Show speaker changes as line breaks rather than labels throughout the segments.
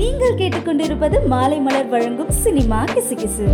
நீங்கள் கேட்டுக்கொண்டிருப்பது மாலை மலர் வழங்கும் சினிமா கிசுகிசு.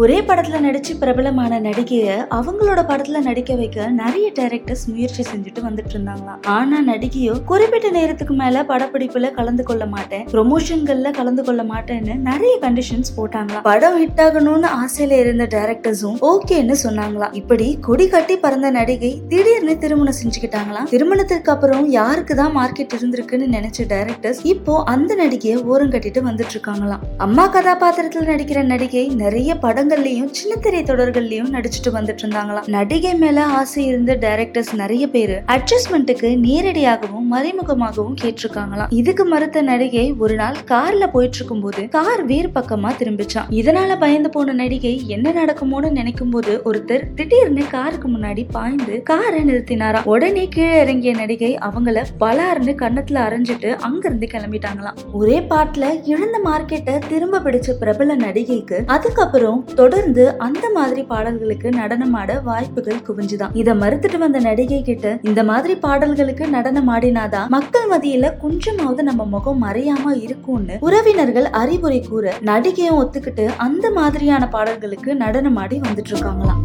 ஒரே படத்துல நடிச்சு பிரபலமான நடிகைய அவங்களோட படத்துல நடிக்க வைக்க நிறைய டைரக்டர்ஸ் முயற்சி செஞ்சுட்டு வந்துட்டு இருந்தாங்களாம். ஆனா நடிகையோ குறிப்பிட்ட நேரத்துக்கு மேல படப்பிடிப்புல கலந்து கொள்ள மாட்டேன் ப்ரொமோஷன்கள்ல கலந்து கொள்ள மாட்டேன்னு நிறைய கண்டிஷன்ஸ் போட்டாங்களாம். படம் ஹிட் ஆகணும்னு ஆசையில இருந்த டைரக்டர்ஸும் ஓகேன்னு சொன்னாங்களாம். இப்படி கொடி கட்டி பறந்த நடிகை திடீர்னு திருமணம் செஞ்சுக்கிட்டாங்களாம். திருமணத்திற்கு அப்புறம் யாருக்கு தான் மார்க்கெட் இருந்திருக்குன்னு நினைச்ச டைரக்டர்ஸ் இப்போ அந்த நடிகையை ஓரம் கட்டிட்டு வந்துட்டு இருக்காங்களாம். அம்மா கதாபாத்திரத்துல நடிக்கிற நடிகை நிறைய படம் படங்கள்லயும் சின்ன திரை தொடர்கள்லயும் நடிச்சுட்டு வந்துட்டு இருந்தாங்களாம் நடிகை மேல ஆசை இருந்த டைரக்டர்ஸ் நிறைய பேரு அட்ஜஸ்ட்மெண்ட்டுக்கு நேரடியாகவும் மறைமுகமாகவும் கேட்டிருக்காங்களாம். இதுக்கு மறுத்த நடிகை ஒரு நாள் கார்ல போயிட்டு இருக்கும்போது கார் வேறு பக்கமா திரும்பிச்சான். இதனால பயந்து போன நடிகை என்ன நடக்குமோன்னு நினைக்கும் போது ஒருத்தர் திடீர்னு காருக்கு முன்னாடி பாய்ந்து காரை நிறுத்தினாராம். உடனே கீழே இறங்கிய நடிகை அவங்கள பலார்னு கன்னத்துல அரைஞ்சிட்டு அங்கிருந்து கிளம்பிட்டாங்களாம். ஒரே பாட்டுல இழந்த மார்க்கெட்டை திரும்ப பிடிச்ச பிரபல நடிகைக்கு அதுக்கப்புறம் தொடர்ந்து அந்த மாதிரி பாடல்களுக்கு நடனமாட வாய்ப்புகள் குவிஞ்சுதான். இதை மறுத்துட்டு வந்த நடிகை கிட்ட இந்த மாதிரி பாடல்களுக்கு நடனம் ஆடினாதான் மக்கள் மத்தியில கொஞ்சமாவது நம்ம முகம் மறையாம இருக்கும்னு உறவினர்கள் அறிவுரை கூற நடிகையும் ஒத்துக்கிட்டு அந்த மாதிரியான பாடல்களுக்கு நடனமாடி வந்துட்டு இருக்காங்களாம்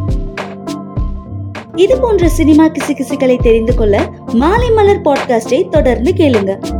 இது போன்ற சினிமா கிசுகிசுகளை தெரிந்து கொள்ள மாலை மலர் பாட்காஸ்டை தொடர்ந்து கேளுங்க.